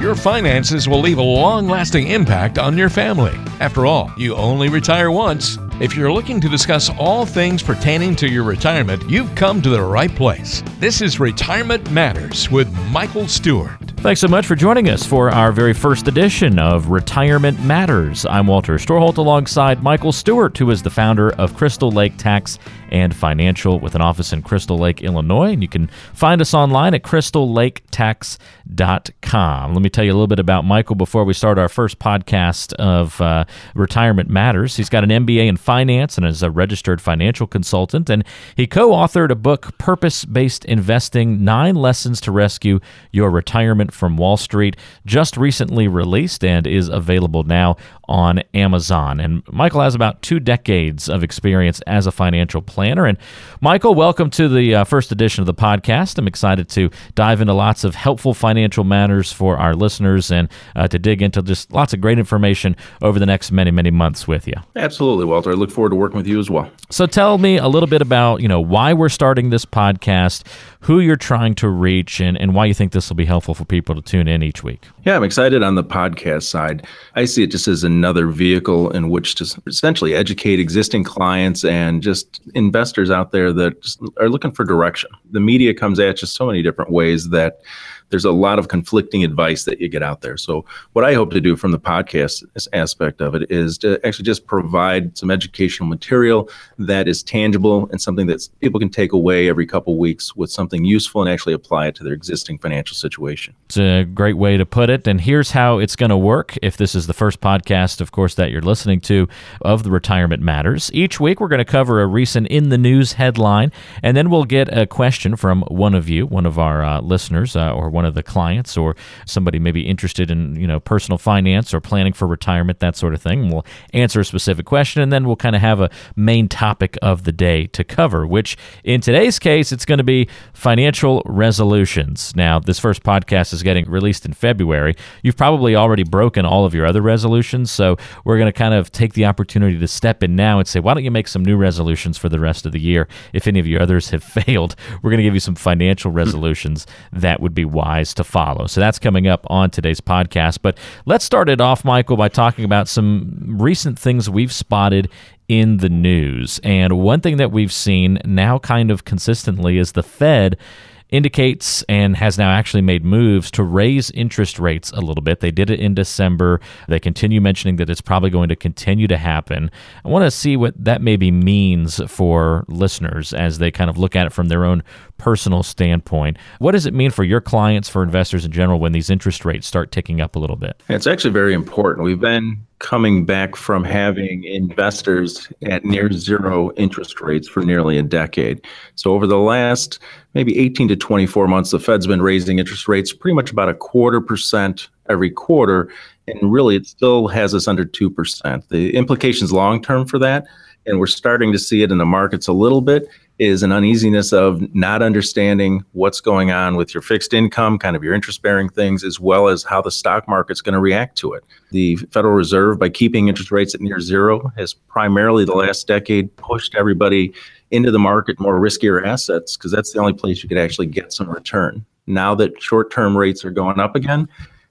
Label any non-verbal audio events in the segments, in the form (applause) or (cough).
Your finances will leave a long lasting impact on your family. After all, you only retire once. If you're looking to discuss all things pertaining to your retirement, you've come to the right place. This is Retirement Matters with Michael Stewart. Thanks so much for joining us for our very first edition of Retirement Matters. I'm Walter Storholt alongside Michael Stewart, who is the founder of Crystal Lake Tax and Financial with an office in Crystal Lake, Illinois. And you can find us online at crystallaketax.com. Let me tell you a little bit about Michael before we start our first podcast of uh, Retirement Matters. He's got an MBA in finance and is a registered financial consultant. And he co authored a book, Purpose Based Investing Nine Lessons to Rescue Your Retirement from Wall Street, just recently released and is available now on Amazon. And Michael has about two decades of experience as a financial planner. And Michael, welcome to the uh, first edition of the podcast. I'm excited to dive into lots of helpful financial matters for our listeners and uh, to dig into just lots of great information over the next many, many months with you. Absolutely, Walter. I look forward to working with you as well. So tell me a little bit about, you know, why we're starting this podcast, who you're trying to reach, and, and why you think this will be helpful for people to tune in each week. Yeah, I'm excited on the podcast side. I see it just as another vehicle in which to essentially educate existing clients and just investors out there that are looking for direction. The media comes at you so many different ways that there's a lot of conflicting advice that you get out there. So what I hope to do from the podcast aspect of it is to actually just provide some educational material that is tangible and something that people can take away every couple weeks with something useful and actually apply it to their existing financial situation. It's a great way to put it. And here's how it's going to work. If this is the first podcast, of course, that you're listening to of the Retirement Matters, each week we're going to cover a recent in the news headline, and then we'll get a question from one of you, one of our uh, listeners, uh, or one of the clients or somebody maybe interested in you know personal finance or planning for retirement that sort of thing. We'll answer a specific question and then we'll kind of have a main topic of the day to cover which in today's case it's going to be financial resolutions. Now this first podcast is getting released in february. You've probably already broken all of your other resolutions so we're going to kind of take the opportunity to step in now and say why don't you make some new resolutions for the rest of the year? If any of your others have (laughs) failed we're going to give you some financial resolutions that would be wise wise to follow. So that's coming up on today's podcast. But let's start it off, Michael, by talking about some recent things we've spotted in the news. And one thing that we've seen now kind of consistently is the Fed indicates and has now actually made moves to raise interest rates a little bit. They did it in December. They continue mentioning that it's probably going to continue to happen. I want to see what that maybe means for listeners as they kind of look at it from their own personal standpoint. What does it mean for your clients, for investors in general, when these interest rates start ticking up a little bit? It's actually very important. We've been coming back from having investors at near zero interest rates for nearly a decade. So, over the last maybe 18 to 24 months, the Fed's been raising interest rates pretty much about a quarter percent every quarter. And really, it still has us under 2%. The implications long term for that, and we're starting to see it in the markets a little bit, is an uneasiness of not understanding what's going on with your fixed income, kind of your interest bearing things, as well as how the stock market's going to react to it. The Federal Reserve, by keeping interest rates at near zero, has primarily the last decade pushed everybody into the market more riskier assets because that's the only place you could actually get some return. Now that short term rates are going up again,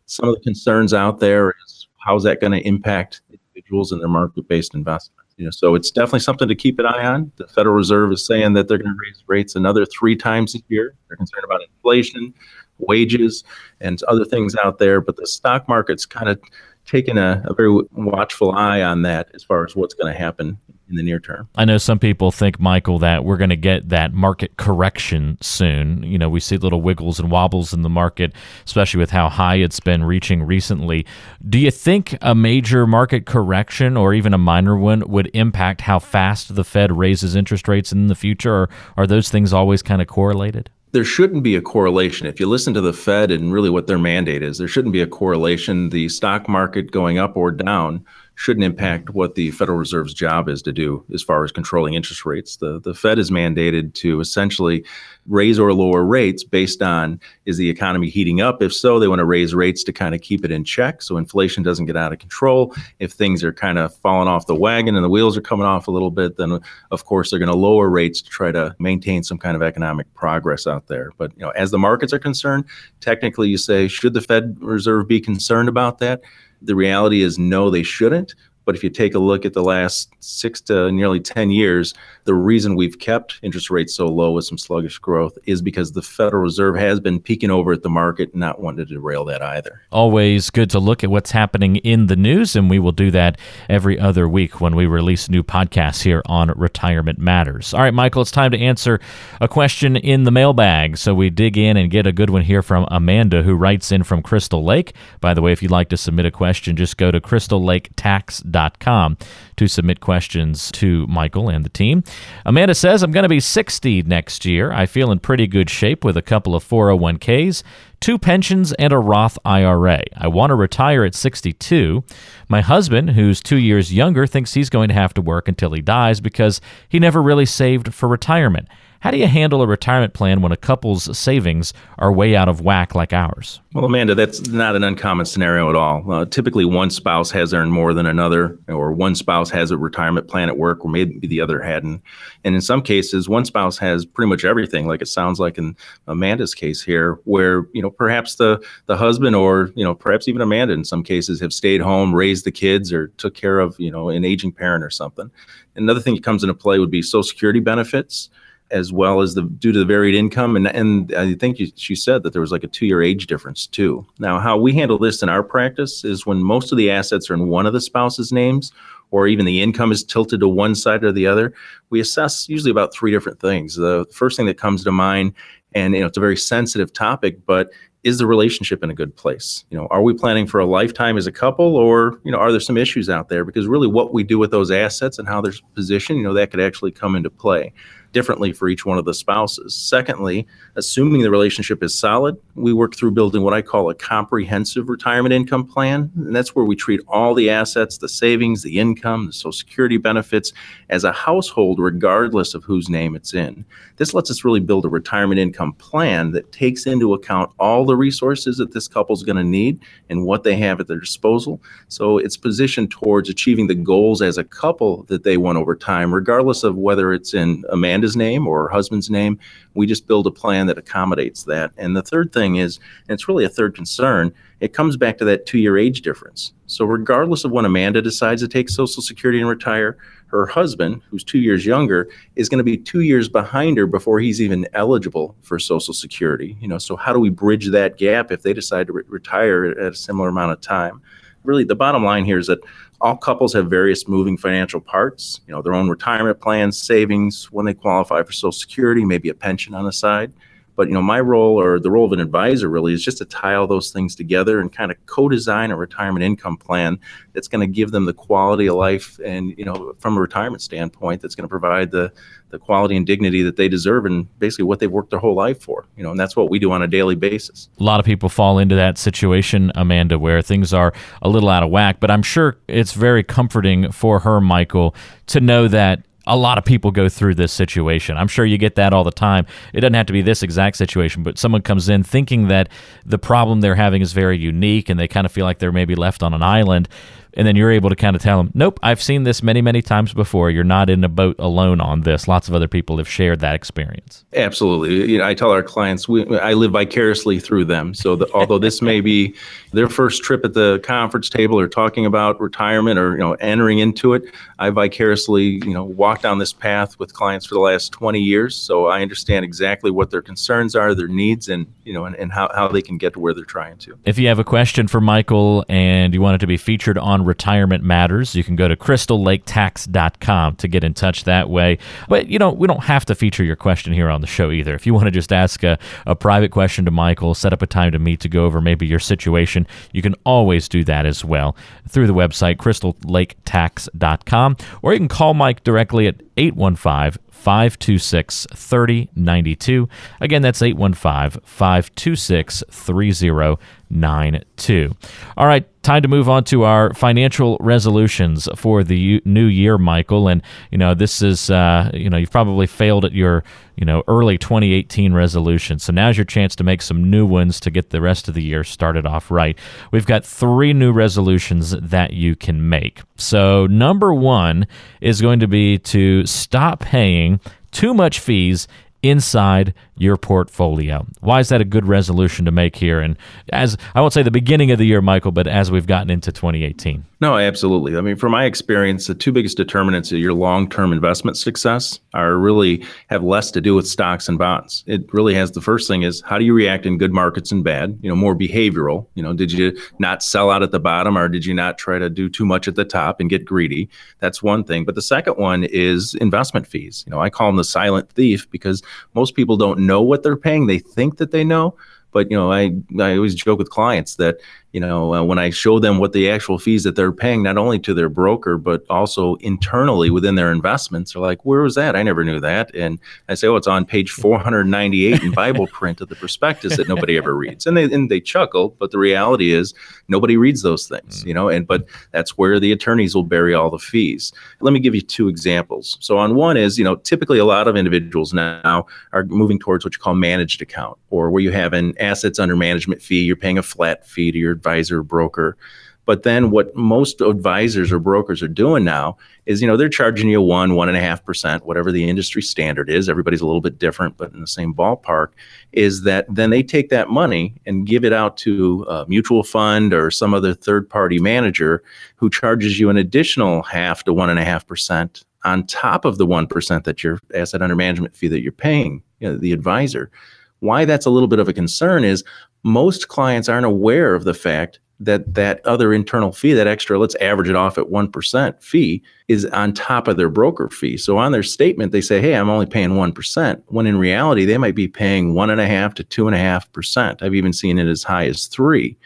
some of the concerns out there is how's that going to impact individuals and their market based investments? You know, so it's definitely something to keep an eye on. The Federal Reserve is saying that they're going to raise rates another three times a year. They're concerned about inflation, wages, and other things out there. But the stock market's kind of taking a, a very watchful eye on that as far as what's going to happen in the near term. I know some people think, Michael, that we're going to get that market correction soon. You know, we see little wiggles and wobbles in the market, especially with how high it's been reaching recently. Do you think a major market correction or even a minor one would impact how fast the Fed raises interest rates in the future, or are those things always kind of correlated? there shouldn't be a correlation. If you listen to the Fed and really what their mandate is, there shouldn't be a correlation. The stock market going up or down shouldn't impact what the Federal Reserve's job is to do as far as controlling interest rates. The the Fed is mandated to essentially raise or lower rates based on is the economy heating up? If so, they want to raise rates to kind of keep it in check so inflation doesn't get out of control. If things are kind of falling off the wagon and the wheels are coming off a little bit, then of course they're going to lower rates to try to maintain some kind of economic progress out there. But you know, as the markets are concerned, technically you say should the Fed Reserve be concerned about that? The reality is no, they shouldn't. But if you take a look at the last six to nearly 10 years, the reason we've kept interest rates so low with some sluggish growth is because the Federal Reserve has been peeking over at the market, and not wanting to derail that either. Always good to look at what's happening in the news, and we will do that every other week when we release new podcasts here on Retirement Matters. All right, Michael, it's time to answer a question in the mailbag. So we dig in and get a good one here from Amanda, who writes in from Crystal Lake. By the way, if you'd like to submit a question, just go to crystallaketax.com to submit questions to Michael and the team. Amanda says, I'm going to be 60 next year. I feel in pretty good shape with a couple of 401ks, two pensions, and a Roth IRA. I want to retire at 62. My husband, who's two years younger, thinks he's going to have to work until he dies because he never really saved for retirement. How do you handle a retirement plan when a couple's savings are way out of whack like ours? Well, Amanda, that's not an uncommon scenario at all. Uh, typically, one spouse has earned more than another, or one spouse has a retirement plan at work, or maybe the other hadn't. And in some cases, one spouse has pretty much everything, like it sounds like in Amanda's case here, where you know perhaps the the husband, or you know perhaps even Amanda, in some cases, have stayed home, raised the kids, or took care of you know an aging parent or something. Another thing that comes into play would be Social Security benefits as well as the due to the varied income and and I think you, she said that there was like a two year age difference too. Now, how we handle this in our practice is when most of the assets are in one of the spouse's names, or even the income is tilted to one side or the other, we assess usually about three different things. The first thing that comes to mind, and you know, it's a very sensitive topic, but is the relationship in a good place? You know, are we planning for a lifetime as a couple, or you know, are there some issues out there? Because really, what we do with those assets and how they're positioned, you know, that could actually come into play differently for each one of the spouses. Secondly, assuming the relationship is solid, we work through building what I call a comprehensive retirement income plan. And that's where we treat all the assets, the savings, the income, the Social Security benefits as a household, regardless of whose name it's in. This lets us really build a retirement income plan that takes into account all the resources that this couple's going to need and what they have at their disposal. So it's positioned towards achieving the goals as a couple that they want over time, regardless of whether it's in Amanda's Name or her husband's name. We just build a plan that accommodates that. And the third thing is, and it's really a third concern, it comes back to that two year age difference. So, regardless of when Amanda decides to take Social Security and retire, her husband, who's two years younger, is going to be two years behind her before he's even eligible for Social Security. You know, so how do we bridge that gap if they decide to re- retire at a similar amount of time? Really, the bottom line here is that all couples have various moving financial parts, you know, their own retirement plans, savings, when they qualify for Social Security, maybe a pension on the side. But you know, my role or the role of an advisor really is just to tie all those things together and kind of co-design a retirement income plan that's going to give them the quality of life and you know, from a retirement standpoint, that's going to provide the the quality and dignity that they deserve and basically what they've worked their whole life for. You know, and that's what we do on a daily basis. A lot of people fall into that situation, Amanda, where things are a little out of whack. But I'm sure it's very comforting for her, Michael, to know that a lot of people go through this situation. I'm sure you get that all the time. It doesn't have to be this exact situation, but someone comes in thinking that the problem they're having is very unique and they kind of feel like they're maybe left on an island and then you're able to kind of tell them, nope, I've seen this many, many times before. You're not in a boat alone on this. Lots of other people have shared that experience. Absolutely. You know, I tell our clients, we, I live vicariously through them. So the, although this may be their first trip at the conference table or talking about retirement or, you know, entering into it, I vicariously, you know, walk down this path with clients for the last 20 years. So I understand exactly what their concerns are, their needs, and, you know, and, and how, how they can get to where they're trying to. If you have a question for Michael and you want it to be featured on Retirement Matters. You can go to crystallaketax.com to get in touch that way. But, you know, we don't have to feature your question here on the show either. If you want to just ask a, a private question to Michael, set up a time to meet to go over maybe your situation, you can always do that as well through the website, crystallaketax.com, or you can call Mike directly at 815 526 3092. Again, that's 815 526 3092. All right, time to move on to our financial resolutions for the new year, Michael. And, you know, this is, uh, you know, you've probably failed at your, you know, early 2018 resolution. So now's your chance to make some new ones to get the rest of the year started off right. We've got three new resolutions that you can make. So, number one is going to be to stop paying too much fees inside your portfolio. Why is that a good resolution to make here? And as I won't say the beginning of the year, Michael, but as we've gotten into 2018. No, absolutely. I mean, from my experience, the two biggest determinants of your long-term investment success are really have less to do with stocks and bonds. It really has the first thing is how do you react in good markets and bad? You know, more behavioral. You know, did you not sell out at the bottom or did you not try to do too much at the top and get greedy? That's one thing. But the second one is investment fees. You know, I call them the silent thief because most people don't know what they're paying. They think that they know, but you know, I I always joke with clients that you know, uh, when I show them what the actual fees that they're paying, not only to their broker, but also internally within their investments, they're like, where was that? I never knew that. And I say, oh, it's on page 498 in (laughs) Bible print of the prospectus that nobody ever (laughs) reads. And they, and they chuckle, but the reality is nobody reads those things, you know, and, but that's where the attorneys will bury all the fees. Let me give you two examples. So on one is, you know, typically a lot of individuals now are moving towards what you call managed account or where you have an assets under management fee. You're paying a flat fee to your advisor, broker. But then what most advisors or brokers are doing now is, you know, they're charging you one, one and a half percent, whatever the industry standard is. Everybody's a little bit different, but in the same ballpark. Is that then they take that money and give it out to a mutual fund or some other third party manager who charges you an additional half to one and a half percent on top of the one percent that your asset under management fee that you're paying you know, the advisor. Why that's a little bit of a concern is most clients aren't aware of the fact that that other internal fee, that extra, let's average it off at 1% fee, is on top of their broker fee. So on their statement, they say, hey, I'm only paying 1%, when in reality, they might be paying 1.5 to 2.5%. I've even seen it as high as 3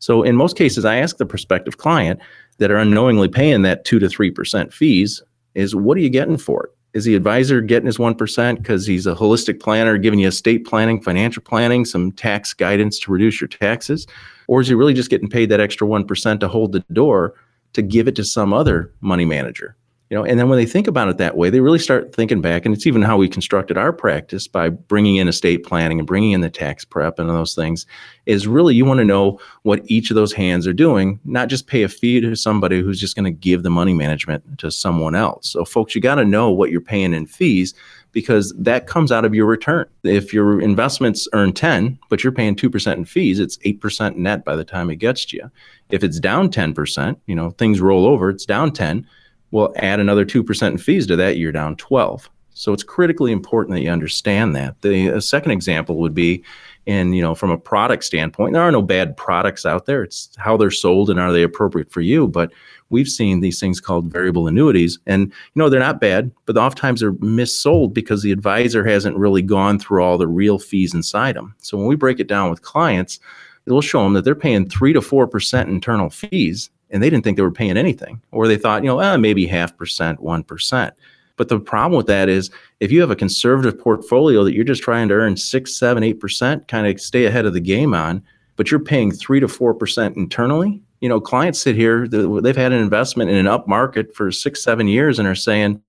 So in most cases, I ask the prospective client that are unknowingly paying that 2 to 3% fees, is what are you getting for it? Is the advisor getting his 1% because he's a holistic planner, giving you estate planning, financial planning, some tax guidance to reduce your taxes? Or is he really just getting paid that extra 1% to hold the door to give it to some other money manager? You know and then when they think about it that way they really start thinking back and it's even how we constructed our practice by bringing in estate planning and bringing in the tax prep and those things is really you want to know what each of those hands are doing not just pay a fee to somebody who's just going to give the money management to someone else. So folks you got to know what you're paying in fees because that comes out of your return. If your investments earn 10 but you're paying 2% in fees it's 8% net by the time it gets to you. If it's down 10% you know things roll over it's down 10 well, add another 2% in fees to that, you're down 12. So it's critically important that you understand that. The second example would be in, you know, from a product standpoint, there are no bad products out there. It's how they're sold and are they appropriate for you. But we've seen these things called variable annuities. And, you know, they're not bad, but oftentimes they're missold because the advisor hasn't really gone through all the real fees inside them. So when we break it down with clients, it'll show them that they're paying three to four percent internal fees and they didn't think they were paying anything, or they thought, you know, eh, maybe half percent, one percent. But the problem with that is if you have a conservative portfolio that you're just trying to earn six, seven, eight percent, kind of stay ahead of the game on, but you're paying three to four percent internally. You know, clients sit here, they've had an investment in an up market for six, seven years and are saying,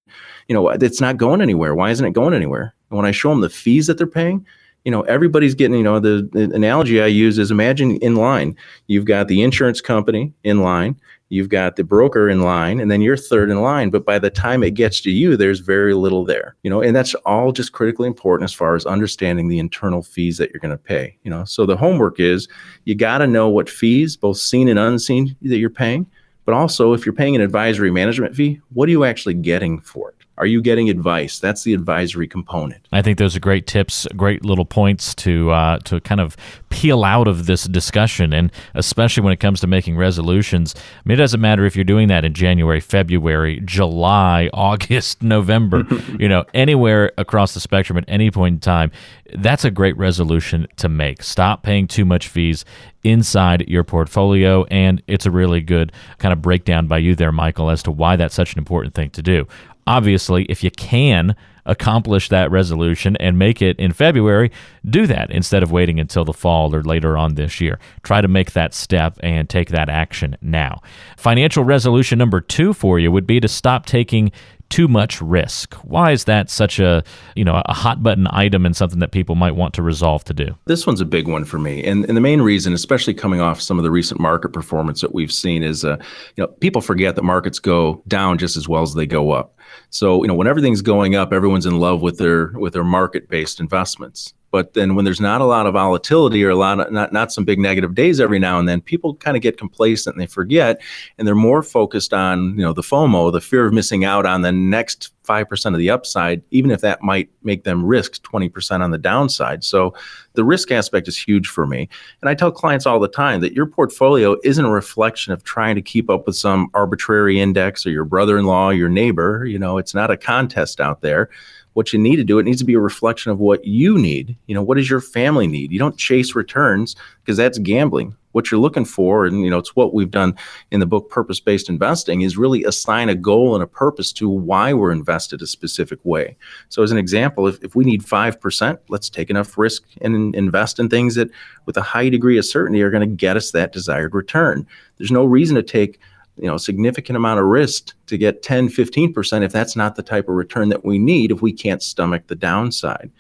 you know, it's not going anywhere. Why isn't it going anywhere? And when I show them the fees that they're paying, you know everybody's getting you know the, the, analogy i use is imagine in line. You've got the insurance company in line you've got the broker in line and then you're third in line but by the time it gets to you there's very little there you know and that's all just critically important as far as understanding the internal fees that you're going to pay you know. So the homework is you got to know what fees both seen and unseen that you're paying but also if you're paying an advisory management fee what are you actually getting for it are you getting advice? That's the advisory component. I think those are great tips, great little points to uh, to kind of peel out of this discussion, and especially when it comes to making resolutions. I mean, it doesn't matter if you're doing that in January, February, July, (laughs) August, November. you know, anywhere across the spectrum at any point in time. That's a great resolution to make. Stop paying too much fees inside your portfolio. And it's a really good kind of breakdown by you there, Michael, as to why that's such an important thing to do. Obviously, if you can accomplish that resolution and make it in February, do that instead of waiting until the fall or later on this year. Try to make that step and take that action now. Financial resolution number two for you would be to stop taking too much risk. Why is that such a you know a hot button item and something that people might want to resolve to do? This one's a big one for me, and and the main reason, especially coming off some of the recent market performance that we've seen, is uh, you know people forget that markets go down just as well as they go up. So you know when everything's going up, everyone's in love with their with their market based investments. But then when there's not a lot of volatility or a lot of not, not some big negative days every now and then, people kind of get complacent and they forget and they're more focused on, you know, the FOMO, the fear of missing out on the next 5% of the upside, even if that might make them risk 20% on the downside. So the risk aspect is huge for me. And I tell clients all the time that your portfolio isn't a reflection of trying to keep up with some arbitrary index or your brother-in-law, your neighbor, you know, it's not a contest out there what you need to do. It needs to be a reflection of what you need. You know, what does your family need? You don't chase returns because that's gambling. What you're looking for, and you know, it's what we've done in the book Purpose Based Investing, is really assign a goal and a purpose to why we're invested a specific way. So, as an example, if, if we need 5%, let's take enough risk and invest in things that, with a high degree of certainty, are going to get us that desired return. There's no reason to take you know significant amount of risk to get 10 15% if that's not the type of return that we need if we can't stomach the downside.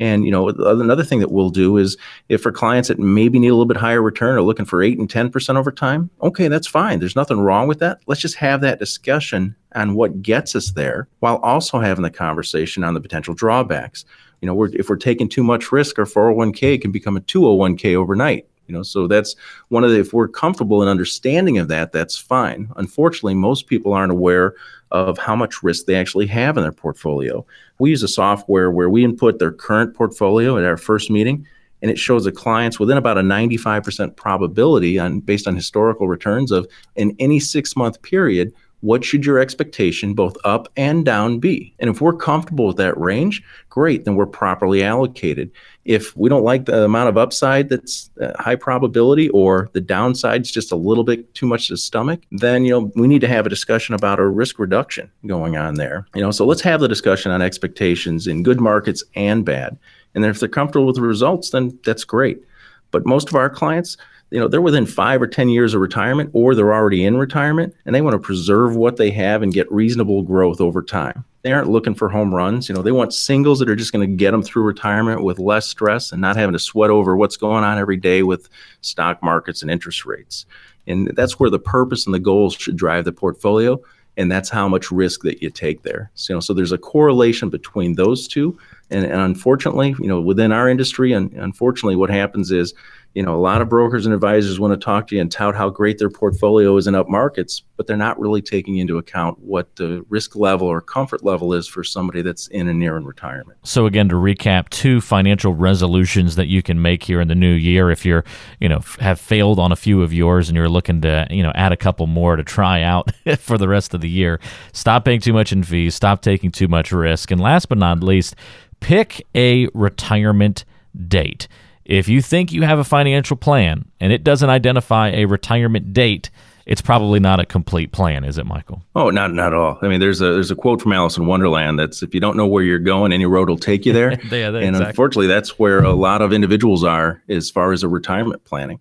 And you know another thing that we'll do is if for clients that maybe need a little bit higher return or looking for 8 and 10% over time okay that's fine. There's nothing wrong with that. Let's just have that discussion on what gets us there while also having the conversation on the potential drawbacks. You know we're, if we're taking too much risk our 401k can become a 201k overnight you know? So that's one of the if we're comfortable in understanding of that that's fine. Unfortunately most people aren't aware of how much risk they actually have in their portfolio. We use a software where we input their current portfolio at our first meeting and it shows the clients within about a 95% probability on based on historical returns of in any six month period what should your expectation both up and down be? And if we're comfortable with that range great then we're properly allocated. If we don't like the amount of upside that's uh, high probability or the downside's just a little bit too much to stomach then you know we need to have a discussion about a risk reduction going on there. You know so let's have the discussion on expectations in good markets and bad. And then if they're comfortable with the results then that's great. But most of our clients you know they're within five or ten years of retirement or they're already in retirement and they want to preserve what they have and get reasonable growth over time. They aren't looking for home runs you know they want singles that are just going to get them through retirement with less stress and not having to sweat over what's going on every day with stock markets and interest rates. And that's where the purpose and the goals should drive the portfolio and that's how much risk that you take there. So, you know so there's a correlation between those two. And, and unfortunately you know within our industry and unfortunately what happens is you know, a lot of brokers and advisors want to talk to you and tout how great their portfolio is in up markets, but they're not really taking into account what the risk level or comfort level is for somebody that's in and near in retirement. So again, to recap, two financial resolutions that you can make here in the new year if you're, you know, have failed on a few of yours and you're looking to, you know, add a couple more to try out (laughs) for the rest of the year. Stop paying too much in fees, stop taking too much risk, and last but not least, pick a retirement date. If you think you have a financial plan and it doesn't identify a retirement date, it's probably not a complete plan, is it, Michael? Oh, not not at all. I mean, there's a there's a quote from Alice in Wonderland that's if you don't know where you're going, any road will take you there. (laughs) yeah, and exactly. unfortunately, that's where a lot of individuals are as far as a retirement planning.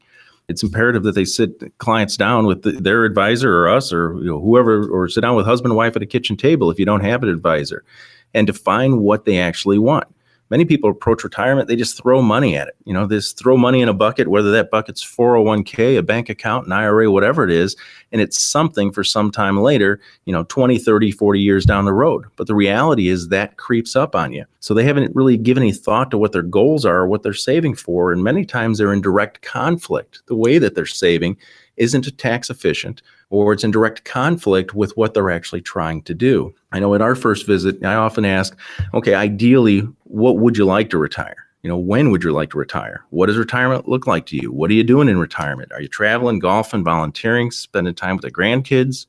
It's imperative that they sit clients down with the, their advisor or us or you know, whoever, or sit down with husband and wife at a kitchen table if you don't have an advisor, and define what they actually want many people approach retirement, they just throw money at it. You know, this throw money in a bucket, whether that bucket's 401k, a bank account, an IRA, whatever it is, and it's something for some time later, you know, 20, 30, 40 years down the road. But the reality is that creeps up on you. So they haven't really given any thought to what their goals are or what they're saving for. And many times they're in direct conflict. The way that they're saving isn't tax efficient or it's in direct conflict with what they're actually trying to do. I know at our first visit, I often ask, okay, ideally, what would you like to retire? You know, when would you like to retire? What does retirement look like to you? What are you doing in retirement? Are you traveling, golfing, volunteering, spending time with the grandkids?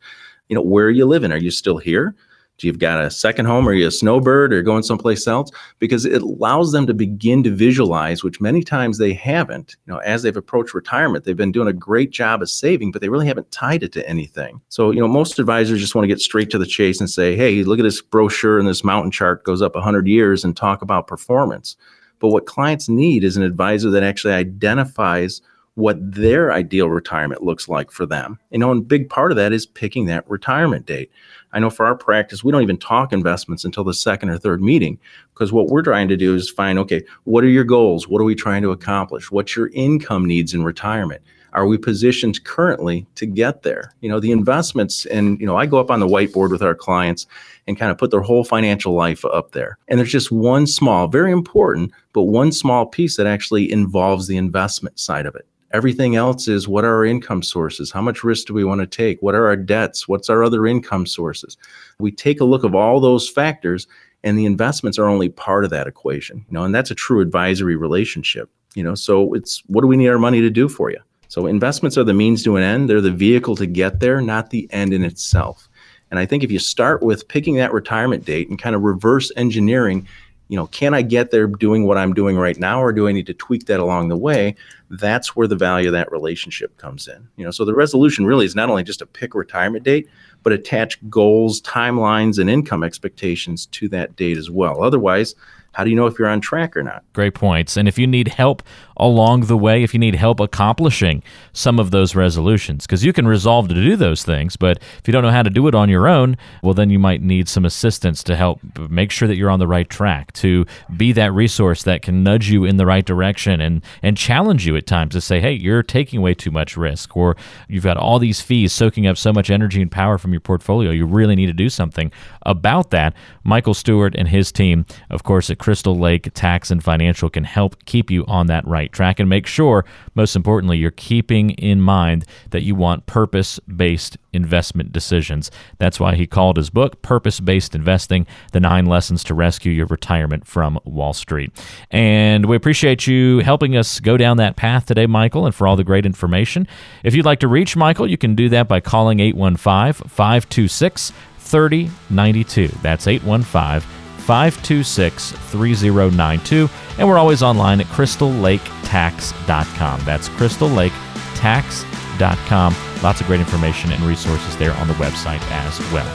You know, where are you living? Are you still here? You've got a second home, or you a snowbird, or going someplace else, because it allows them to begin to visualize, which many times they haven't. You know, as they've approached retirement, they've been doing a great job of saving, but they really haven't tied it to anything. So, you know, most advisors just want to get straight to the chase and say, "Hey, look at this brochure and this mountain chart goes up 100 years," and talk about performance. But what clients need is an advisor that actually identifies what their ideal retirement looks like for them. You know, and big part of that is picking that retirement date. I know for our practice, we don't even talk investments until the second or third meeting because what we're trying to do is find okay, what are your goals? What are we trying to accomplish? What's your income needs in retirement? Are we positioned currently to get there? You know, the investments, and you know, I go up on the whiteboard with our clients and kind of put their whole financial life up there. And there's just one small, very important, but one small piece that actually involves the investment side of it. Everything else is what are our income sources? How much risk do we want to take? What are our debts? What's our other income sources? We take a look of all those factors and the investments are only part of that equation, you know, and that's a true advisory relationship, you know. So it's what do we need our money to do for you? So investments are the means to an end. They're the vehicle to get there, not the end in itself. And I think if you start with picking that retirement date and kind of reverse engineering you know, can I get there doing what I'm doing right now, or do I need to tweak that along the way? That's where the value of that relationship comes in. You know, so the resolution really is not only just a pick retirement date, but attach goals, timelines, and income expectations to that date as well. Otherwise, how do you know if you're on track or not? Great points. And if you need help along the way, if you need help accomplishing some of those resolutions, because you can resolve to do those things, but if you don't know how to do it on your own, well, then you might need some assistance to help make sure that you're on the right track, to be that resource that can nudge you in the right direction and, and challenge you at times to say, hey, you're taking way too much risk, or you've got all these fees soaking up so much energy and power from your portfolio. You really need to do something about that. Michael Stewart and his team, of course, at Crystal Lake Tax and Financial can help keep you on that right track and make sure, most importantly, you're keeping in mind that you want purpose based investment decisions. That's why he called his book Purpose Based Investing The Nine Lessons to Rescue Your Retirement from Wall Street. And we appreciate you helping us go down that path today, Michael, and for all the great information. If you'd like to reach Michael, you can do that by calling 815 526 3092. That's 815 526 3092. And we're always online at crystallaketax.com. That's crystallaketax.com. Lots of great information and resources there on the website as well.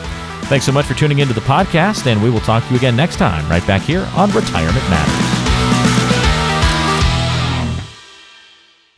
Thanks so much for tuning into the podcast, and we will talk to you again next time, right back here on Retirement Matters.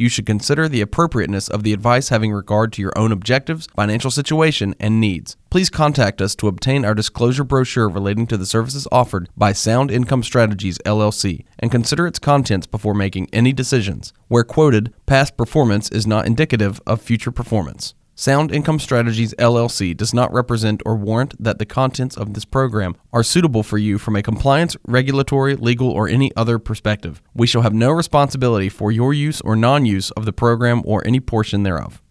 you should consider the appropriateness of the advice having regard to your own objectives, financial situation, and needs. Please contact us to obtain our disclosure brochure relating to the services offered by Sound Income Strategies LLC and consider its contents before making any decisions. Where quoted, past performance is not indicative of future performance. Sound Income Strategies LLC does not represent or warrant that the contents of this program are suitable for you from a compliance, regulatory, legal, or any other perspective. We shall have no responsibility for your use or non use of the program or any portion thereof.